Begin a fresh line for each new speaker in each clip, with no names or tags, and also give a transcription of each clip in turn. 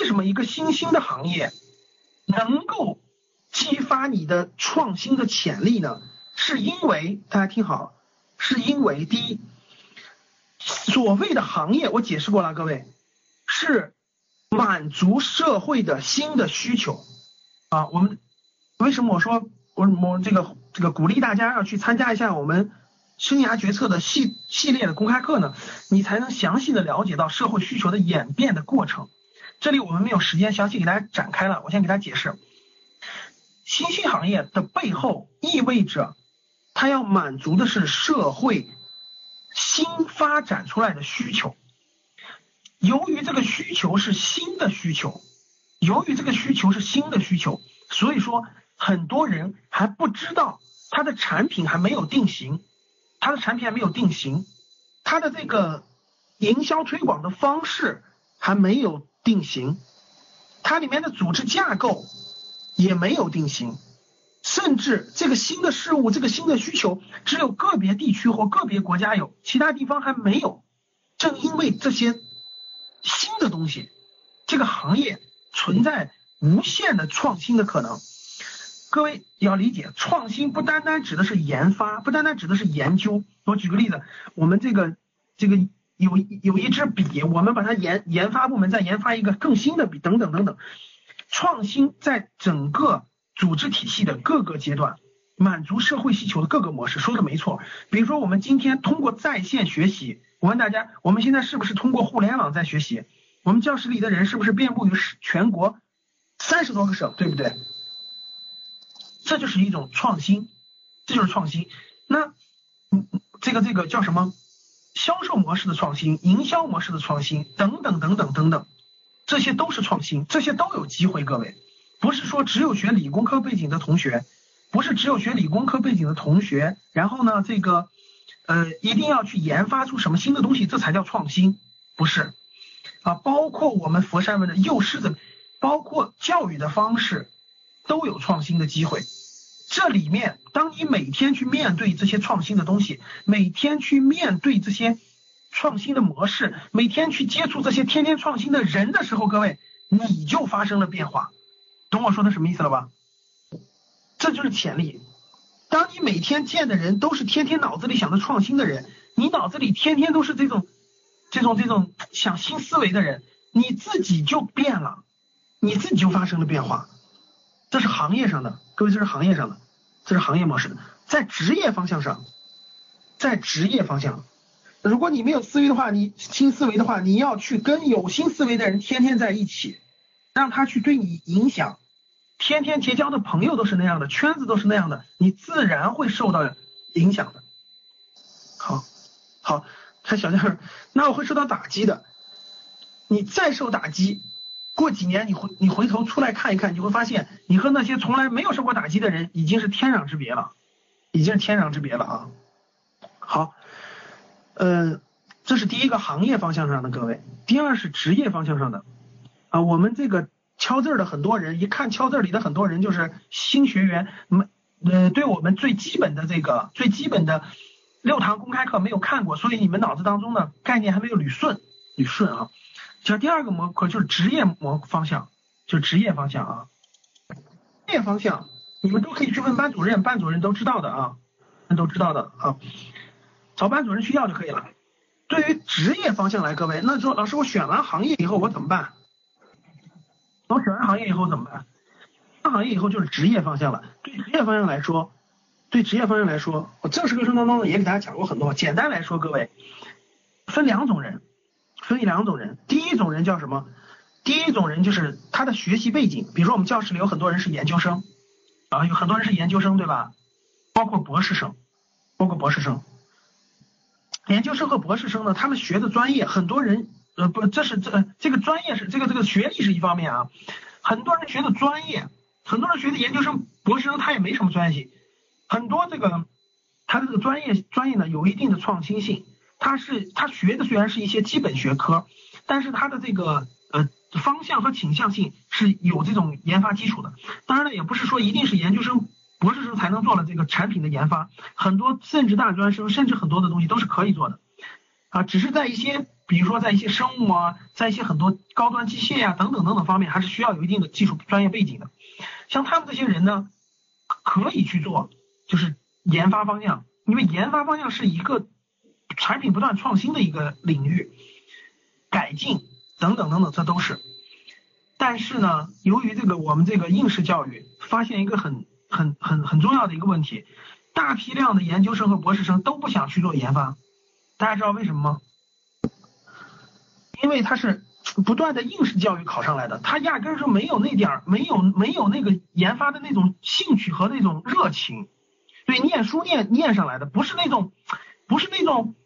为什么一个新兴的行业能够激发你的创新的潜力呢？是因为大家听好，是因为第一，所谓的行业我解释过了，各位是满足社会的新的需求啊。我们为什么我说我我这个这个鼓励大家要去参加一下我们生涯决策的系系列的公开课呢？你才能详细的了解到社会需求的演变的过程。这里我们没有时间详细给大家展开了，我先给大家解释。新兴行业的背后意味着它要满足的是社会新发展出来的需求。由于这个需求是新的需求，由于这个需求是新的需求，所以说很多人还不知道它的产品还没有定型，它的产品还没有定型，它的这个营销推广的方式还没有定型，它里面的组织架构也没有定型，甚至这个新的事物、这个新的需求只有个别地区或个别国家有，其他地方还没有。正因为这些新的东西，这个行业存在无限的创新的可能。各位要理解，创新不单单指的是研发，不单单指的是研究。我举个例子，我们这个这个有有一支笔，我们把它研研发部门再研发一个更新的笔，等等等等。创新在整个组织体系的各个阶段，满足社会需求的各个模式，说的没错。比如说，我们今天通过在线学习，我问大家，我们现在是不是通过互联网在学习？我们教室里的人是不是遍布于全国三十多个省，对不对？这就是一种创新，这就是创新。那，嗯，这个这个叫什么？销售模式的创新、营销模式的创新等等等等等等，这些都是创新，这些都有机会。各位，不是说只有学理工科背景的同学，不是只有学理工科背景的同学，然后呢，这个呃一定要去研发出什么新的东西，这才叫创新，不是啊？包括我们佛山文的幼师的，包括教育的方式，都有创新的机会。这里面，当你每天去面对这些创新的东西，每天去面对这些创新的模式，每天去接触这些天天创新的人的时候，各位，你就发生了变化。懂我说的什么意思了吧？这就是潜力。当你每天见的人都是天天脑子里想着创新的人，你脑子里天天都是这种、这种、这种想新思维的人，你自己就变了，你自己就发生了变化。这是行业上的，各位，这是行业上的，这是行业模式的。在职业方向上，在职业方向，如果你没有思维的话，你新思维的话，你要去跟有新思维的人天天在一起，让他去对你影响，天天结交的朋友都是那样的，圈子都是那样的，你自然会受到影响的。好，好，看小亮，那我会受到打击的，你再受打击。过几年你回你回头出来看一看，你会发现你和那些从来没有受过打击的人已经是天壤之别了，已经是天壤之别了啊。好，呃，这是第一个行业方向上的各位，第二是职业方向上的啊。我们这个敲字的很多人，一看敲字里的很多人就是新学员，没呃，对我们最基本的这个最基本的六堂公开课没有看过，所以你们脑子当中的概念还没有捋顺捋顺啊。讲第二个模块就是职业模方向，就职业方向啊。职业方向你们都可以去问班主任，班主任都知道的啊，都知道的啊，找班主任去要就可以了。对于职业方向来，各位，那说老师我选完行业以后我怎么办？我选完行业以后怎么办？行业以后就是职业方向了。对职业方向来说，对职业方向来说，我正式课程当中也给大家讲过很多。简单来说，各位分两种人。分两种人，第一种人叫什么？第一种人就是他的学习背景，比如说我们教室里有很多人是研究生，啊，有很多人是研究生，对吧？包括博士生，包括博士生。研究生和博士生呢，他们学的专业，很多人呃不，这是这这个专业是这个这个学历是一方面啊，很多人学的专业，很多人学的研究生、博士生他也没什么专业性，很多这个他这个专业专业呢有一定的创新性，他是他学的虽然是一些基本学科，但是他的这个呃方向和倾向性是有这种研发基础的，当然了也不是说一定是研究生。博士生才能做了这个产品的研发，很多甚至大专生，甚至很多的东西都是可以做的，啊，只是在一些，比如说在一些生物啊，在一些很多高端机械呀等等等等方面，还是需要有一定的技术专业背景的。像他们这些人呢，可以去做，就是研发方向，因为研发方向是一个产品不断创新的一个领域，改进等等等等，这都是。但是呢，由于这个我们这个应试教育发现一个很。很很很重要的一个问题，大批量的研究生和博士生都不想去做研发，大家知道为什么吗？因为他是不断的应试教育考上来的，他压根儿就没有那点儿，没有没有那个研发的那种兴趣和那种热情，对，念书念念上来的，不是那种，不是那种，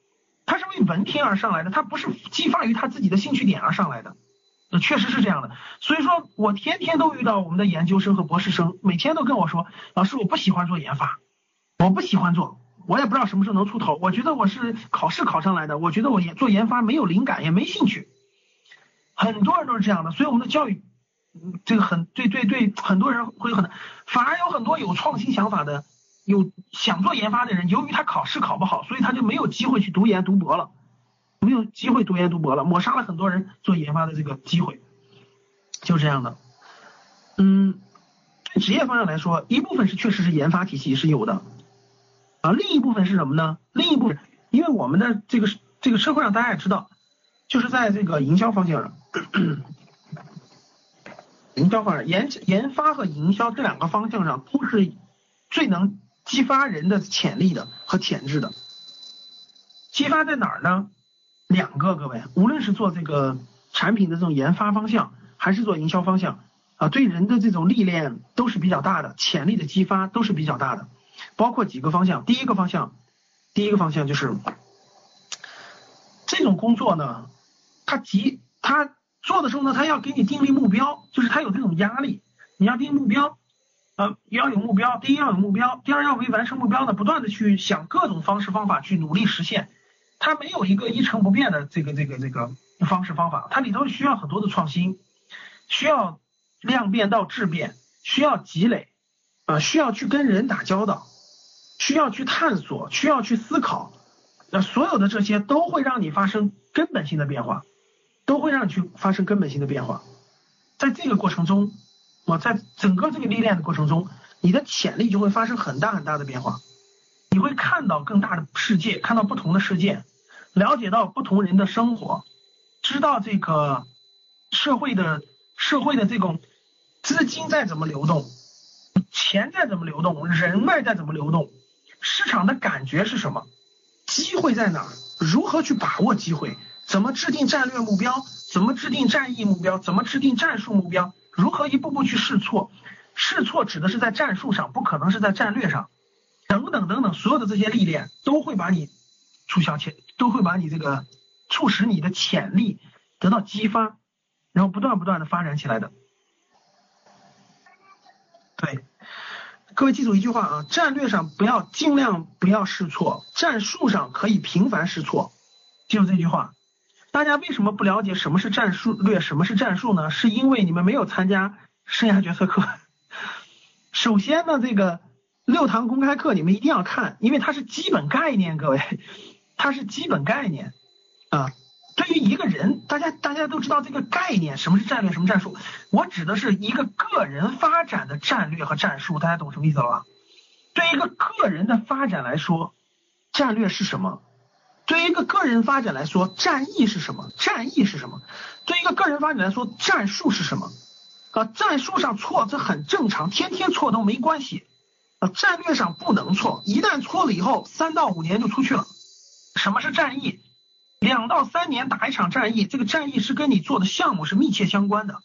他是为文凭而上来的，他不是激发于他自己的兴趣点而上来的。确实是这样的，所以说我天天都遇到我们的研究生和博士生，每天都跟我说，老师我不喜欢做研发，我不喜欢做，我也不知道什么时候能出头。我觉得我是考试考上来的，我觉得我研做研发没有灵感，也没兴趣。很多人都是这样的，所以我们的教育，这个很对对对，很多人会很，反而有很多有创新想法的，有想做研发的人，由于他考试考不好，所以他就没有机会去读研读博了。没有机会读研读博了，抹杀了很多人做研发的这个机会，就这样的。嗯，职业方向来说，一部分是确实是研发体系是有的，啊，另一部分是什么呢？另一部分，因为我们的这个这个社会上大家也知道，就是在这个营销方向上，营销方向研研发和营销这两个方向上都是最能激发人的潜力的和潜质的。激发在哪儿呢？两个各位，无论是做这个产品的这种研发方向，还是做营销方向，啊，对人的这种历练都是比较大的，潜力的激发都是比较大的。包括几个方向，第一个方向，第一个方向就是这种工作呢，他急，他做的时候呢，他要给你定立目标，就是他有这种压力，你要定目标，呃，要有目标，第一要有目标，第二要为完成目标呢，不断的去想各种方式方法去努力实现。它没有一个一成不变的这个这个这个方式方法，它里头需要很多的创新，需要量变到质变，需要积累，啊，需要去跟人打交道，需要去探索，需要去思考，那所有的这些都会让你发生根本性的变化，都会让你去发生根本性的变化，在这个过程中，啊，在整个这个历练的过程中，你的潜力就会发生很大很大的变化，你会看到更大的世界，看到不同的世界。了解到不同人的生活，知道这个社会的社会的这种资金在怎么流动，钱在怎么流动，人脉在怎么流动，市场的感觉是什么，机会在哪儿，如何去把握机会，怎么制定战略目标，怎么制定战役目标，怎么制定战术目标，如何一步步去试错，试错指的是在战术上，不可能是在战略上，等等等等，所有的这些历练都会把你。促销潜都会把你这个促使你的潜力得到激发，然后不断不断的发展起来的。对，各位记住一句话啊，战略上不要尽量不要试错，战术上可以频繁试错。记住这句话。大家为什么不了解什么是战术略，什么是战术呢？是因为你们没有参加生涯决策课。首先呢，这个六堂公开课你们一定要看，因为它是基本概念，各位。它是基本概念啊，对于一个人，大家大家都知道这个概念，什么是战略，什么战术。我指的是一个个人发展的战略和战术，大家懂什么意思了吧？对一个个人的发展来说，战略是什么？对于一个个人发展来说，战役是什么？战役是什么？对一个个人发展来说，战术是什么？啊，战术上错这很正常，天天错都没关系。啊，战略上不能错，一旦错了以后，三到五年就出去了。什么是战役？两到三年打一场战役，这个战役是跟你做的项目是密切相关的，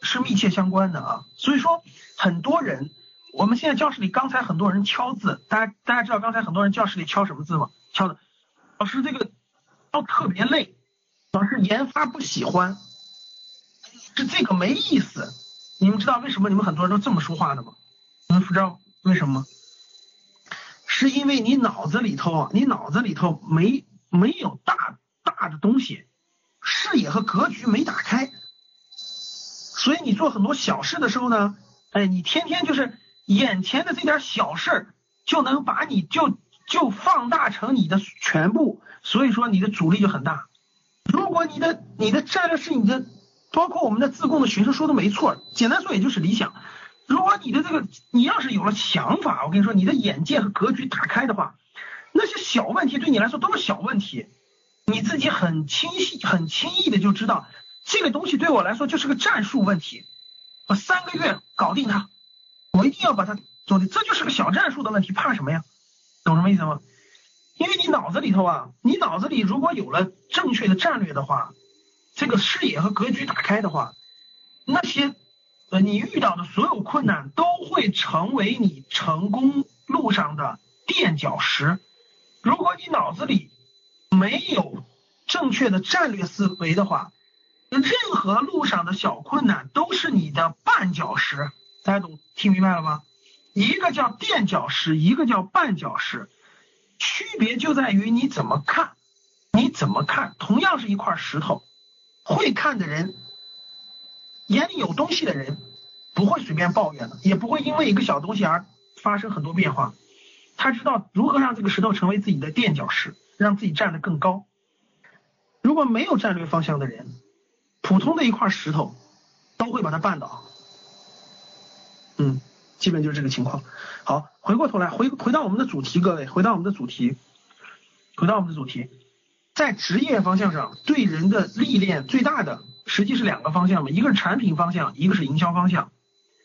是密切相关的啊。所以说，很多人，我们现在教室里刚才很多人敲字，大家大家知道刚才很多人教室里敲什么字吗？敲的，老师这个，都特别累，老师研发不喜欢，是这个没意思。你们知道为什么你们很多人都这么说话的吗？你们不知道为什么？是因为你脑子里头，你脑子里头没没有大大的东西，视野和格局没打开，所以你做很多小事的时候呢，哎，你天天就是眼前的这点小事就能把你就就放大成你的全部，所以说你的阻力就很大。如果你的你的战略是你的，包括我们的自贡的学生说的没错，简单说也就是理想。如果你的这个你要是有了想法，我跟你说，你的眼界和格局打开的话，那些小问题对你来说都是小问题，你自己很清晰、很轻易的就知道这个东西对我来说就是个战术问题，我三个月搞定它，我一定要把它做的，这就是个小战术的问题，怕什么呀？懂什么意思吗？因为你脑子里头啊，你脑子里如果有了正确的战略的话，这个视野和格局打开的话，那些呃你遇到的所有困难都会成为你成功路上的垫脚石。如果你脑子里没有正确的战略思维的话，任何路上的小困难都是你的绊脚石。大家懂听明白了吗？一个叫垫脚石，一个叫绊脚石。区别就在于你怎么看，你怎么看？同样是一块石头，会看的人，眼里有东西的人，不会随便抱怨的，也不会因为一个小东西而发生很多变化。他知道如何让这个石头成为自己的垫脚石，让自己站得更高。如果没有战略方向的人，普通的一块石头都会把它绊倒。嗯。基本就是这个情况。好，回过头来，回回到我们的主题，各位，回到我们的主题，回到我们的主题，在职业方向上，对人的历练最大的，实际是两个方向嘛，一个是产品方向，一个是营销方向。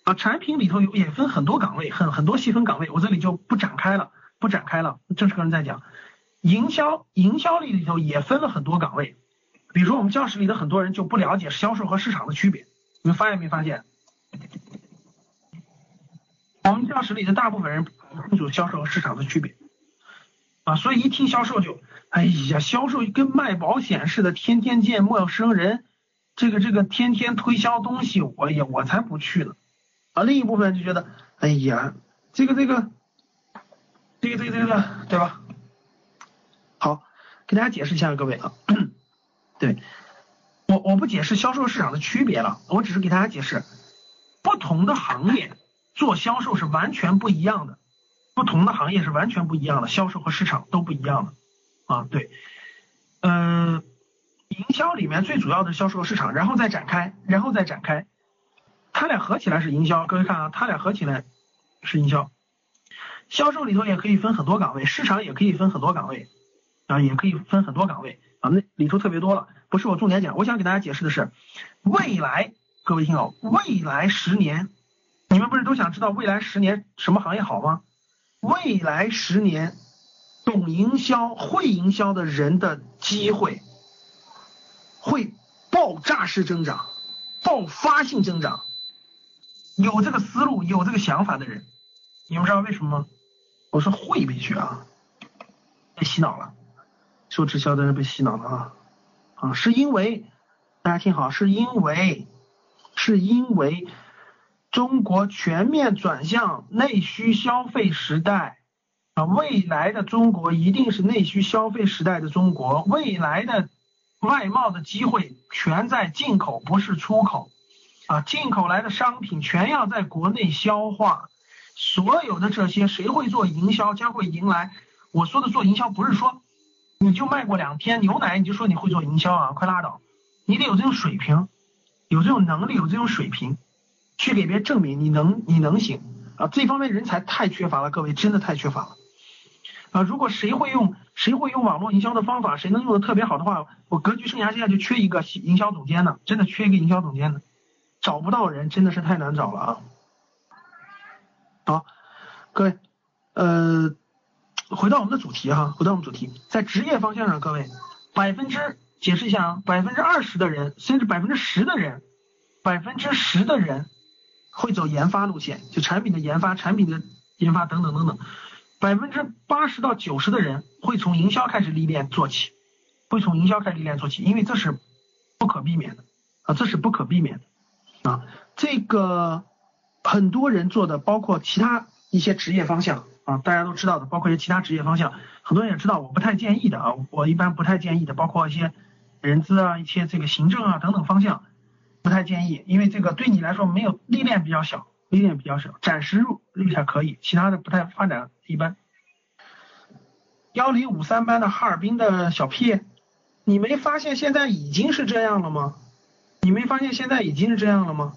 啊，产品里头有也分很多岗位，很很多细分岗位，我这里就不展开了，不展开了，正式课程再讲。营销，营销里里头也分了很多岗位，比如说我们教室里的很多人就不了解销售和市场的区别，你们发现没发现？我们教室里的大部分人不清楚销售和市场的区别啊，所以一听销售就，哎呀，销售跟卖保险似的，天天见陌生人，这个这个天天推销东西，我也我才不去呢。啊，另一部分就觉得，哎呀，这个这个，这个这个这个，对吧？好，给大家解释一下，各位啊，对我我不解释销售市场的区别了，我只是给大家解释不同的行业。做销售是完全不一样的，不同的行业是完全不一样的，销售和市场都不一样的啊。对，嗯，营销里面最主要的销售和市场，然后再展开，然后再展开，它俩合起来是营销。各位看啊，它俩合起来是营销。销售里头也可以分很多岗位，市场也可以分很多岗位啊，也可以分很多岗位啊，那里头特别多了，不是我重点讲。我想给大家解释的是，未来各位听好，未来十年。你们不是都想知道未来十年什么行业好吗？未来十年，懂营销、会营销的人的机会会爆炸式增长、爆发性增长。有这个思路、有这个想法的人，你们知道为什么吗？我说会必须啊，被洗脑了，做直销的人被洗脑了啊啊！是因为大家听好，是因为是因为。中国全面转向内需消费时代啊，未来的中国一定是内需消费时代的中国，未来的外贸的机会全在进口，不是出口啊，进口来的商品全要在国内消化，所有的这些谁会做营销将会迎来。我说的做营销不是说你就卖过两天牛奶你就说你会做营销啊，快拉倒，你得有这种水平，有这种能力，有这种水平。去给别人证明你能你能行啊！这方面人才太缺乏了，各位真的太缺乏了啊！如果谁会用谁会用网络营销的方法，谁能用的特别好的话，我格局生涯现在就缺一个营销总监呢，真的缺一个营销总监呢，找不到人真的是太难找了啊！好，各位，呃，回到我们的主题哈，回到我们主题，在职业方向上，各位百分之解释一下啊，百分之二十的人，甚至百分之十的人，百分之十的人。会走研发路线，就产品的研发、产品的研发等等等等。百分之八十到九十的人会从营销开始历练做起，会从营销开始历练做起，因为这是不可避免的啊，这是不可避免的啊。这个很多人做的，包括其他一些职业方向啊，大家都知道的，包括一些其他职业方向，很多人也知道，我不太建议的啊，我一般不太建议的，包括一些人资啊、一些这个行政啊等等方向，不太建议，因为这个对你来说没有历练比较小，历练比较小，暂时入一下可以，其他的不太发展一般。幺零五三班的哈尔滨的小 P，你没发现现在已经是这样了吗？你没发现现在已经是这样了吗？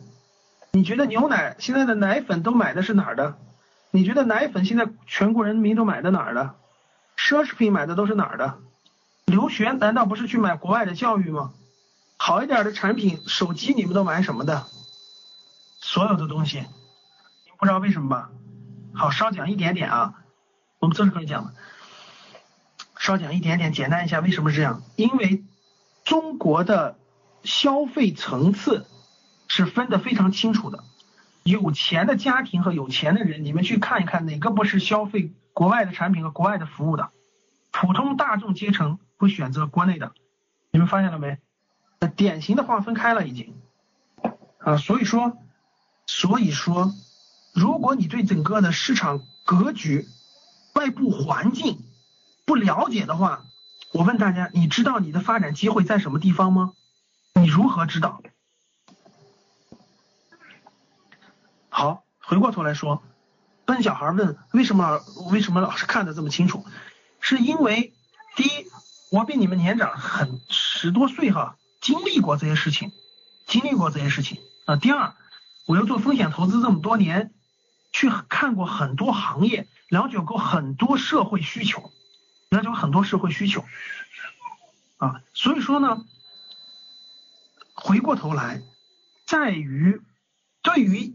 你觉得牛奶现在的奶粉都买的是哪儿的？你觉得奶粉现在全国人民都买的哪儿的？奢侈品买的都是哪儿的？留学难道不是去买国外的教育吗？好一点的产品，手机你们都买什么的？所有的东西，你不知道为什么吧？好，稍讲一点点啊，我们这是可以讲的。稍讲一点点，简单一下，为什么是这样？因为中国的消费层次是分得非常清楚的，有钱的家庭和有钱的人，你们去看一看，哪个不是消费国外的产品和国外的服务的？普通大众阶层会选择国内的，你们发现了没？典型的划分开了已经啊，所以说，所以说，如果你对整个的市场格局、外部环境，不了解的话，我问大家，你知道你的发展机会在什么地方吗？你如何知道？好，回过头来说，笨小孩问为什么为什么老师看得这么清楚？是因为第一，我比你们年长很十多岁哈，经历过这些事情，经历过这些事情啊。第二，我又做风险投资这么多年，去看过很多行业，了解过很多社会需求。了解过很多社会需求啊，所以说呢，回过头来，在于对于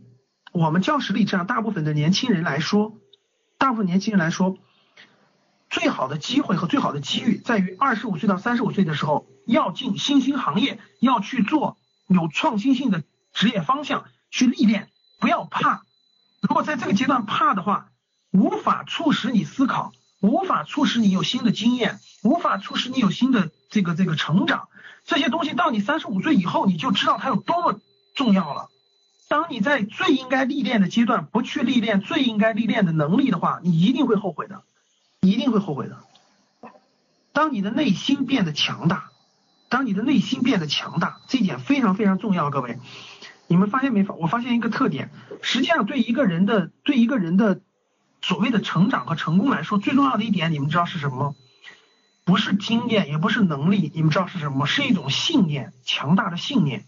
我们教室里这样大部分的年轻人来说，大部分年轻人来说，最好的机会和最好的机遇在于二十五岁到三十五岁的时候要进新兴行业，要去做有创新性的职业方向去历练，不要怕。如果在这个阶段怕的话，无法促使你思考。无法促使你有新的经验，无法促使你有新的这个这个成长，这些东西到你三十五岁以后，你就知道它有多么重要了。当你在最应该历练的阶段不去历练最应该历练的能力的话，你一定会后悔的，一定会后悔的。当你的内心变得强大，当你的内心变得强大，这一点非常非常重要，各位，你们发现没发？我发现一个特点，实际上对一个人的对一个人的。所谓的成长和成功来说，最重要的一点，你们知道是什么？不是经验，也不是能力，你们知道是什么？是一种信念，强大的信念。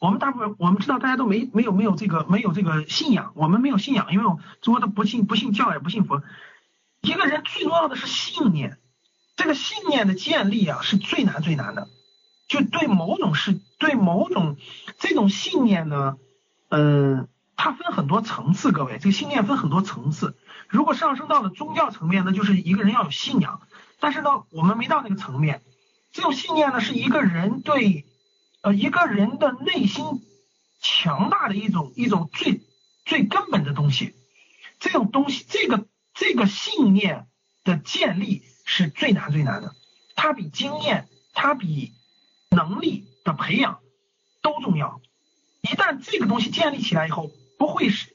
我们大部分我们知道，大家都没没有没有这个没有这个信仰，我们没有信仰，因为中国的不信不信教也不信佛。一个人最重要的是信念，这个信念的建立啊，是最难最难的。就对某种事对某种这种信念呢，嗯。它分很多层次，各位，这个信念分很多层次。如果上升到了宗教层面，那就是一个人要有信仰。但是呢，我们没到那个层面。这种信念呢，是一个人对，呃，一个人的内心强大的一种一种最最根本的东西。这种东西，这个这个信念的建立是最难最难的。它比经验，它比能力的培养都重要。一旦这个东西建立起来以后，不会是，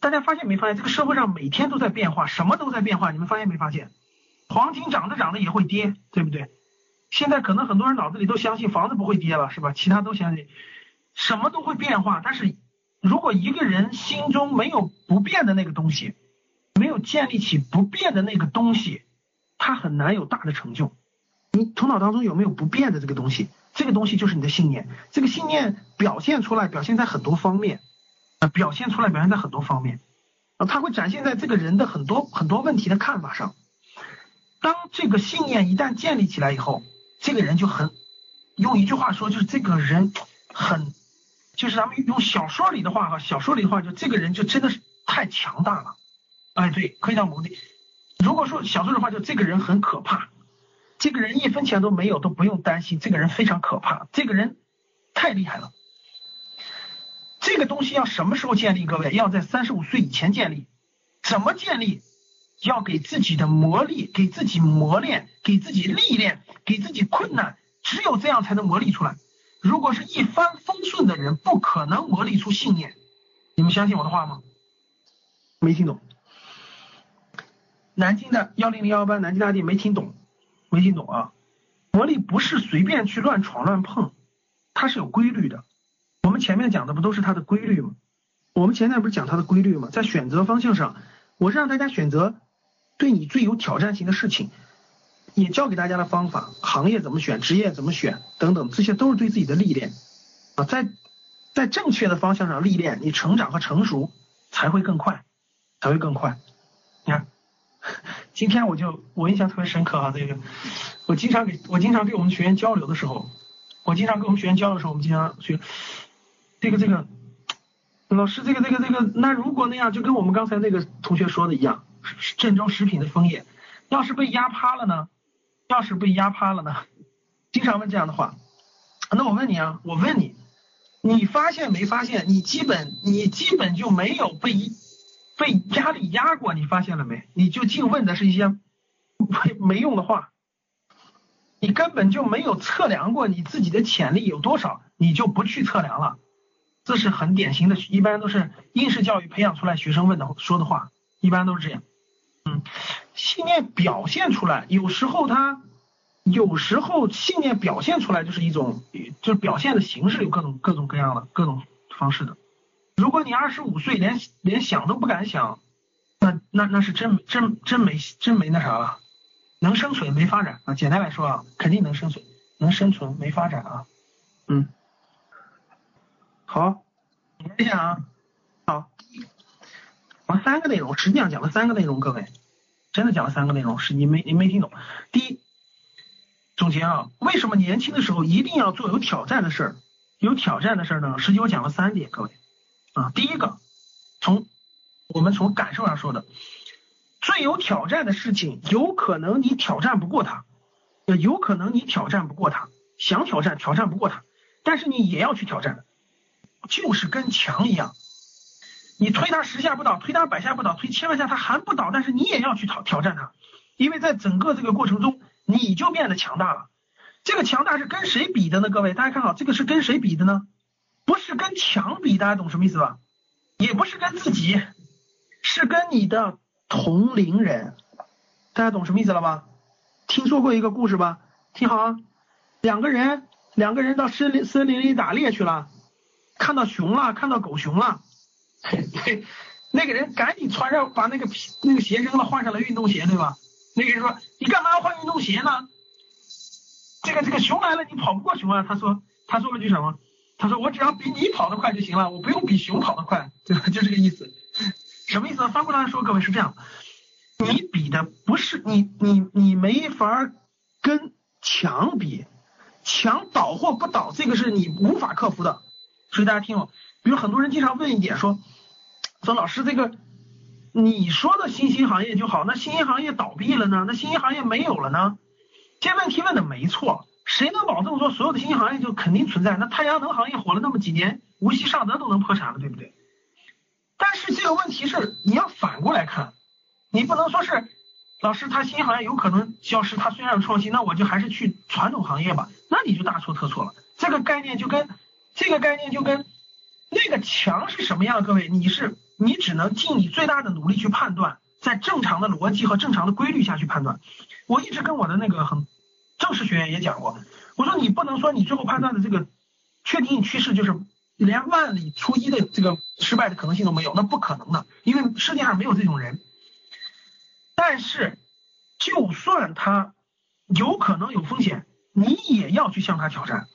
大家发现没发现？这个社会上每天都在变化，什么都在变化。你们发现没发现？黄金涨着涨着也会跌，对不对？现在可能很多人脑子里都相信房子不会跌了，是吧？其他都相信，什么都会变化。但是如果一个人心中没有不变的那个东西，没有建立起不变的那个东西，他很难有大的成就。你头脑当中有没有不变的这个东西？这个东西就是你的信念。这个信念表现出来，表现在很多方面。呃，表现出来，表现在很多方面，啊，它会展现在这个人的很多很多问题的看法上。当这个信念一旦建立起来以后，这个人就很，用一句话说，就是这个人很，就是咱们用小说里的话哈，小说里的话，就这个人就真的是太强大了。哎，对，可以这样模拟。如果说小说的话，就这个人很可怕，这个人一分钱都没有都不用担心，这个人非常可怕，这个人太厉害了。这个东西要什么时候建立？各位要在三十五岁以前建立。怎么建立？要给自己的磨砺，给自己磨练，给自己历练，给自己困难，只有这样才能磨砺出来。如果是一帆风顺的人，不可能磨砺出信念。你们相信我的话吗？没听懂。南京的幺零零幺班，南京大地没听懂，没听懂啊！魔力不是随便去乱闯乱碰，它是有规律的。我们前面讲的不都是它的规律吗？我们前面不是讲它的规律吗？在选择方向上，我是让大家选择对你最有挑战性的事情，也教给大家的方法，行业怎么选，职业怎么选等等，这些都是对自己的历练啊，在在正确的方向上历练，你成长和成熟才会更快，才会更快。你看。今天我就我印象特别深刻啊，这个我经常给我经常给我们学员交流的时候，我经常跟我们学员交流的时候，我们经常学这个这个老师这个这个这个，那如果那样，就跟我们刚才那个同学说的一样，郑州食品的枫叶，要是被压趴了呢？要是被压趴了呢？经常问这样的话，那我问你啊，我问你，你发现没发现？你基本你基本就没有被。被压力压过，你发现了没？你就净问的是一些没 没用的话，你根本就没有测量过你自己的潜力有多少，你就不去测量了。这是很典型的，一般都是应试教育培养出来学生问的说的话，一般都是这样。嗯，信念表现出来，有时候他有时候信念表现出来就是一种，就是表现的形式有各种各种各样的各种方式的。如果你二十五岁连连想都不敢想，那那那是真真真没真没那啥了，能生存没发展啊？简单来说啊，肯定能生存，能生存没发展啊。嗯，好，连一下啊，好，我三个内容，实际上讲了三个内容，各位真的讲了三个内容，是你没你没听懂。第一，总结啊，为什么年轻的时候一定要做有挑战的事儿？有挑战的事儿呢？实际我讲了三点，各位。啊，第一个，从我们从感受上说的，最有挑战的事情，有可能你挑战不过他，有可能你挑战不过他，想挑战挑战不过他，但是你也要去挑战，就是跟墙一样，你推他十下不倒，推他百下不倒，推千万下他还不倒，但是你也要去挑挑战他，因为在整个这个过程中，你就变得强大了。这个强大是跟谁比的呢？各位，大家看好，这个是跟谁比的呢？不是跟墙比，大家懂什么意思吧？也不是跟自己，是跟你的同龄人，大家懂什么意思了吧？听说过一个故事吧？听好啊，两个人，两个人到森林森林里打猎去了，看到熊了，看到狗熊了，那个人赶紧穿上，把那个皮那个鞋扔了，换上了运动鞋，对吧？那个人说：“你干嘛要换运动鞋呢？这个这个熊来了，你跑不过熊啊。”他说：“他说了句什么？”他说：“我只要比你跑得快就行了，我不用比熊跑得快，对吧？就这个意思。什么意思呢？翻过来说，各位是这样，你比的不是你，你你没法跟墙比，墙倒或不倒，这个是你无法克服的。所以大家听我，比如很多人经常问一点说，说老师这个你说的新兴行业就好，那新兴行业倒闭了呢？那新兴行业没有了呢？这问题问的没错。”谁能保证说所有的新兴行业就肯定存在？那太阳能行业火了那么几年，无锡尚德都能破产了，对不对？但是这个问题是你要反过来看，你不能说是老师他新兴行业有可能消失，他虽然有创新，那我就还是去传统行业吧，那你就大错特错了。这个概念就跟这个概念就跟那个墙是什么样？各位，你是你只能尽你最大的努力去判断，在正常的逻辑和正常的规律下去判断。我一直跟我的那个很。正式学员也讲过，我说你不能说你最后判断的这个确定性趋势就是连万里出一的这个失败的可能性都没有，那不可能的，因为世界上没有这种人。但是，就算他有可能有风险，你也要去向他挑战，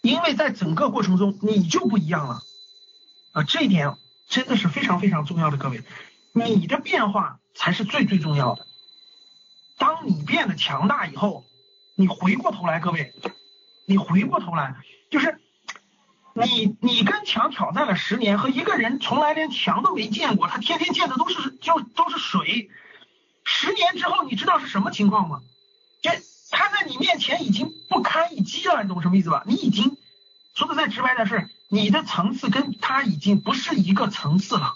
因为在整个过程中你就不一样了啊，这一点真的是非常非常重要的，各位，你的变化才是最最重要的。当你变得强大以后。你回过头来，各位，你回过头来，就是你你跟墙挑战了十年，和一个人从来连墙都没见过，他天天见的都是就都是水，十年之后你知道是什么情况吗？这他在你面前已经不堪一击了，你懂什么意思吧？你已经说的再直白点是，你的层次跟他已经不是一个层次了，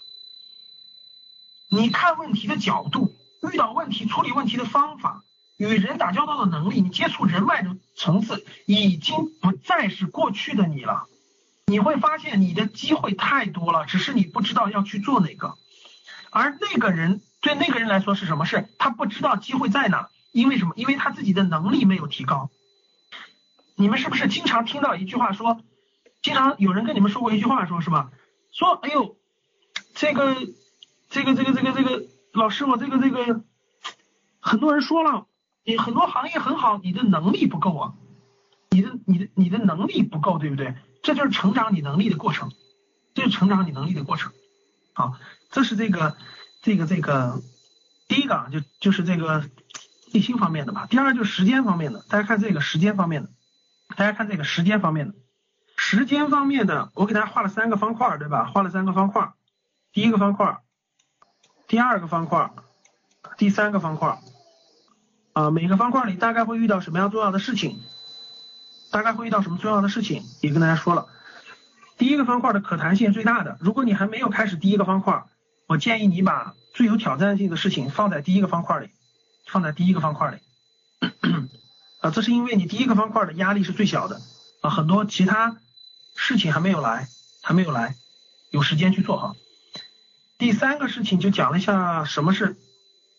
你看问题的角度，遇到问题处理问题的方法，与人打交道的能力，你接触人脉的层次，已经不再是过去的你了。你会发现你的机会太多了，只是你不知道要去做哪个。而那个人对那个人来说是什么事？他不知道机会在哪，因为什么？因为他自己的能力没有提高。你们是不是经常听到一句话说，经常有人跟你们说过一句话，说是吧？说哎呦，这个这个这个这个这个老师，我这个这个很多人说了，你很多行业很好，你的能力不够啊，你的你的你的能力不够，对不对？这就是成长你能力的过程，这是成长你能力的过程。好，这是这个这个这个第一个啊，就就是这个内心方面的吧。第二就是时间方面的，大家看这个时间方面的，大家看这个时间方面的，时间方面的，我给大家画了三个方块，对吧？画了三个方块，第一个方块，第二个方块，第三个方块，啊，每个方块里大概会遇到什么样重要的事情？大概会遇到什么重要的事情，也跟大家说了。第一个方块的可谈性最大的，如果你还没有开始第一个方块，我建议你把最有挑战性的事情放在第一个方块里，放在第一个方块里。啊，这是因为你第一个方块的压力是最小的啊，很多其他事情还没有来，还没有来，有时间去做好。第三个事情就讲了一下什么是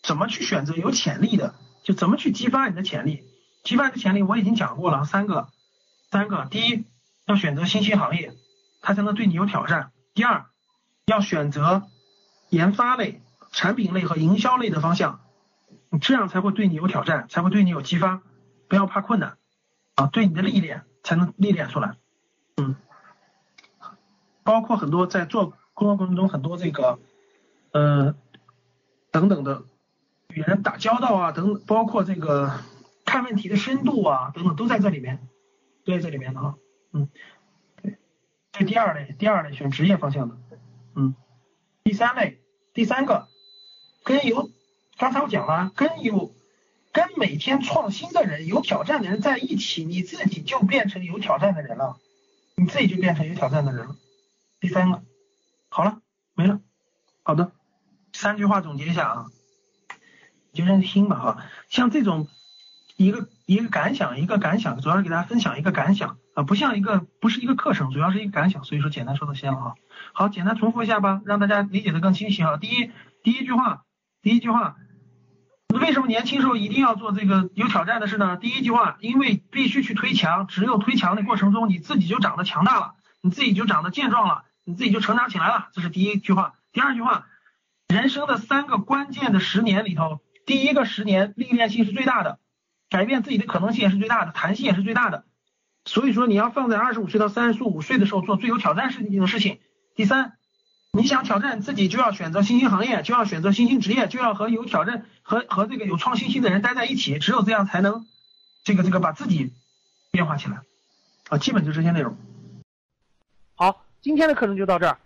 怎么去选择有潜力的，怎么去激发你的潜力。激发你的潜力我已经讲过了三个。三个，第一要选择新兴行业，它才能对你有挑战。第二，要选择研发类、产品类和营销类的方向，你这样才会对你有挑战，才会对你有激发。不要怕困难啊，对你的历练才能历练出来。嗯，包括很多在做工作过程中很多这个呃等等的与人打交道啊，等包括这个看问题的深度啊等等都在这里面。都在这里面的哈，嗯，对，这第二类，第二类选职业方向的，嗯，第三类，第三个，跟有，刚才我讲了，跟有，跟每天创新的人、有挑战的人在一起，你自己就变成有挑战的人了，你自己就变成有挑战的人了。第三个，好了，没了，好的，三句话总结一下啊，就认真听吧哈，像这种。一个一个感想，一个感想，主要是给大家分享一个感想啊，不像一个不是一个课程，主要是一个感想，所以说简单说这些了哈。好，简单重复一下吧，让大家理解的更清晰哈。第一，第一句话，第一句话，为什么年轻时候一定要做这个有挑战的事呢？第一句话，因为必须去推墙，只有推墙的过程中，你自己就长得强大了，你自己就长得健壮了，你自己就成长起来了，这是第一句话。第二句话，人生的三个关键的十年里头，第一个十年历练性是最大的。改变自己的可能性也是最大的，弹性也是最大的，所以说你要放在二十五岁到三十五岁的时候做最有挑战性的事情。第三，你想挑战自己，就要选择新兴行业，就要选择新兴职业，就要和有挑战和和这个有创新性的人待在一起，只有这样才能这个这个把自己变化起来啊，基本就这些内容。好，今天的课程就到这儿。